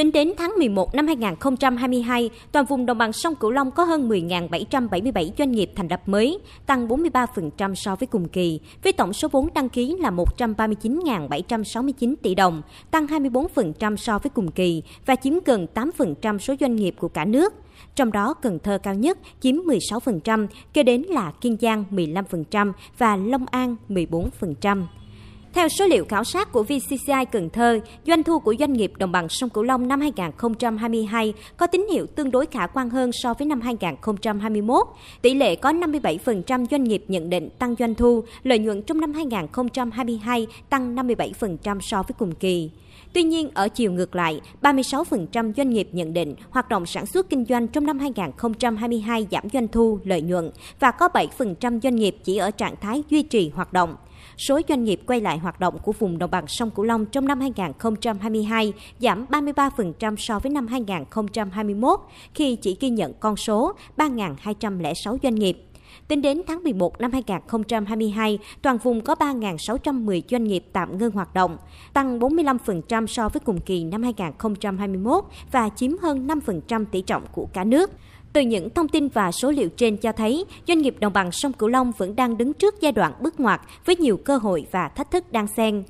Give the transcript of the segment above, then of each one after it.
Tính đến tháng 11 năm 2022, toàn vùng đồng bằng sông Cửu Long có hơn 10.777 doanh nghiệp thành lập mới, tăng 43% so với cùng kỳ, với tổng số vốn đăng ký là 139.769 tỷ đồng, tăng 24% so với cùng kỳ và chiếm gần 8% số doanh nghiệp của cả nước. Trong đó Cần Thơ cao nhất chiếm 16%, kế đến là Kiên Giang 15% và Long An 14%. Theo số liệu khảo sát của VCCI Cần Thơ, doanh thu của doanh nghiệp đồng bằng sông Cửu Long năm 2022 có tín hiệu tương đối khả quan hơn so với năm 2021. Tỷ lệ có 57% doanh nghiệp nhận định tăng doanh thu, lợi nhuận trong năm 2022 tăng 57% so với cùng kỳ. Tuy nhiên, ở chiều ngược lại, 36% doanh nghiệp nhận định hoạt động sản xuất kinh doanh trong năm 2022 giảm doanh thu, lợi nhuận và có 7% doanh nghiệp chỉ ở trạng thái duy trì hoạt động số doanh nghiệp quay lại hoạt động của vùng đồng bằng sông Cửu Long trong năm 2022 giảm 33% so với năm 2021 khi chỉ ghi nhận con số 3.206 doanh nghiệp. Tính đến tháng 11 năm 2022, toàn vùng có 3.610 doanh nghiệp tạm ngưng hoạt động, tăng 45% so với cùng kỳ năm 2021 và chiếm hơn 5% tỷ trọng của cả nước. Từ những thông tin và số liệu trên cho thấy, doanh nghiệp đồng bằng sông Cửu Long vẫn đang đứng trước giai đoạn bước ngoặt với nhiều cơ hội và thách thức đang xen.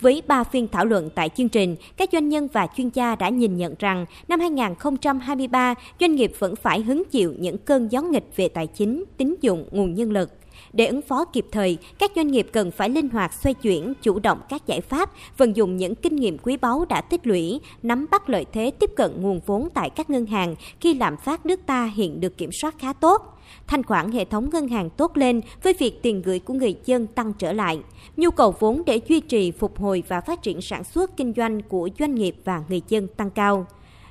Với ba phiên thảo luận tại chương trình, các doanh nhân và chuyên gia đã nhìn nhận rằng năm 2023, doanh nghiệp vẫn phải hứng chịu những cơn gió nghịch về tài chính, tín dụng, nguồn nhân lực. Để ứng phó kịp thời, các doanh nghiệp cần phải linh hoạt xoay chuyển, chủ động các giải pháp, vận dụng những kinh nghiệm quý báu đã tích lũy, nắm bắt lợi thế tiếp cận nguồn vốn tại các ngân hàng khi lạm phát nước ta hiện được kiểm soát khá tốt. Thanh khoản hệ thống ngân hàng tốt lên với việc tiền gửi của người dân tăng trở lại. Nhu cầu vốn để duy trì, phục hồi và phát triển sản xuất kinh doanh của doanh nghiệp và người dân tăng cao.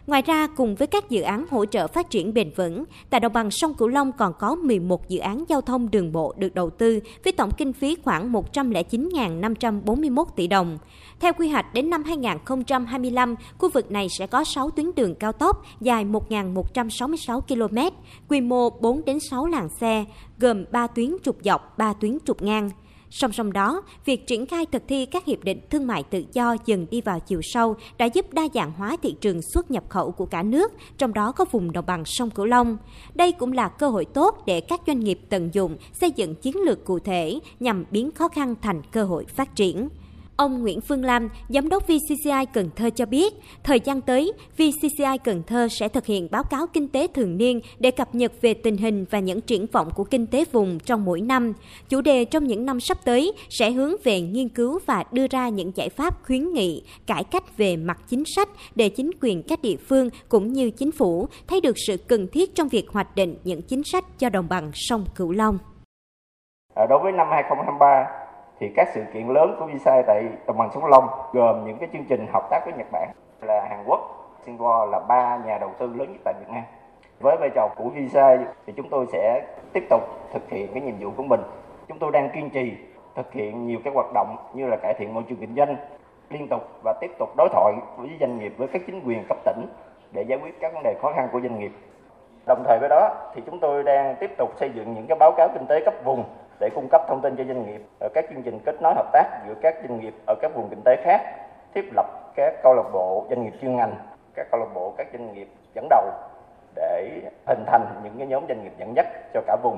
Ngoài ra, cùng với các dự án hỗ trợ phát triển bền vững, tại đồng bằng sông Cửu Long còn có 11 dự án giao thông đường bộ được đầu tư với tổng kinh phí khoảng 109.541 tỷ đồng. Theo quy hoạch đến năm 2025, khu vực này sẽ có 6 tuyến đường cao tốc dài 1.166 km, quy mô 4 đến 6 làn xe, gồm 3 tuyến trục dọc, 3 tuyến trục ngang. Song song đó, việc triển khai thực thi các hiệp định thương mại tự do dần đi vào chiều sâu đã giúp đa dạng hóa thị trường xuất nhập khẩu của cả nước, trong đó có vùng đồng bằng sông Cửu Long. Đây cũng là cơ hội tốt để các doanh nghiệp tận dụng xây dựng chiến lược cụ thể nhằm biến khó khăn thành cơ hội phát triển. Ông Nguyễn Phương Lam, Giám đốc VCCI Cần Thơ cho biết, thời gian tới, VCCI Cần Thơ sẽ thực hiện báo cáo kinh tế thường niên để cập nhật về tình hình và những triển vọng của kinh tế vùng trong mỗi năm. Chủ đề trong những năm sắp tới sẽ hướng về nghiên cứu và đưa ra những giải pháp khuyến nghị, cải cách về mặt chính sách để chính quyền các địa phương cũng như chính phủ thấy được sự cần thiết trong việc hoạch định những chính sách cho đồng bằng sông Cửu Long. Ờ, đối với năm 2023, thì các sự kiện lớn của visa tại đồng bằng sông Long gồm những cái chương trình hợp tác với Nhật Bản là Hàn Quốc, Singapore là ba nhà đầu tư lớn nhất tại Việt Nam. Với vai trò của visa thì chúng tôi sẽ tiếp tục thực hiện cái nhiệm vụ của mình. Chúng tôi đang kiên trì thực hiện nhiều cái hoạt động như là cải thiện môi trường kinh doanh liên tục và tiếp tục đối thoại với doanh nghiệp với các chính quyền cấp tỉnh để giải quyết các vấn đề khó khăn của doanh nghiệp. Đồng thời với đó thì chúng tôi đang tiếp tục xây dựng những cái báo cáo kinh tế cấp vùng để cung cấp thông tin cho doanh nghiệp. Ở các chương trình kết nối hợp tác giữa các doanh nghiệp ở các vùng kinh tế khác, thiết lập các câu lạc bộ doanh nghiệp chuyên ngành, các câu lạc bộ các doanh nghiệp dẫn đầu để hình thành những cái nhóm doanh nghiệp dẫn dắt cho cả vùng.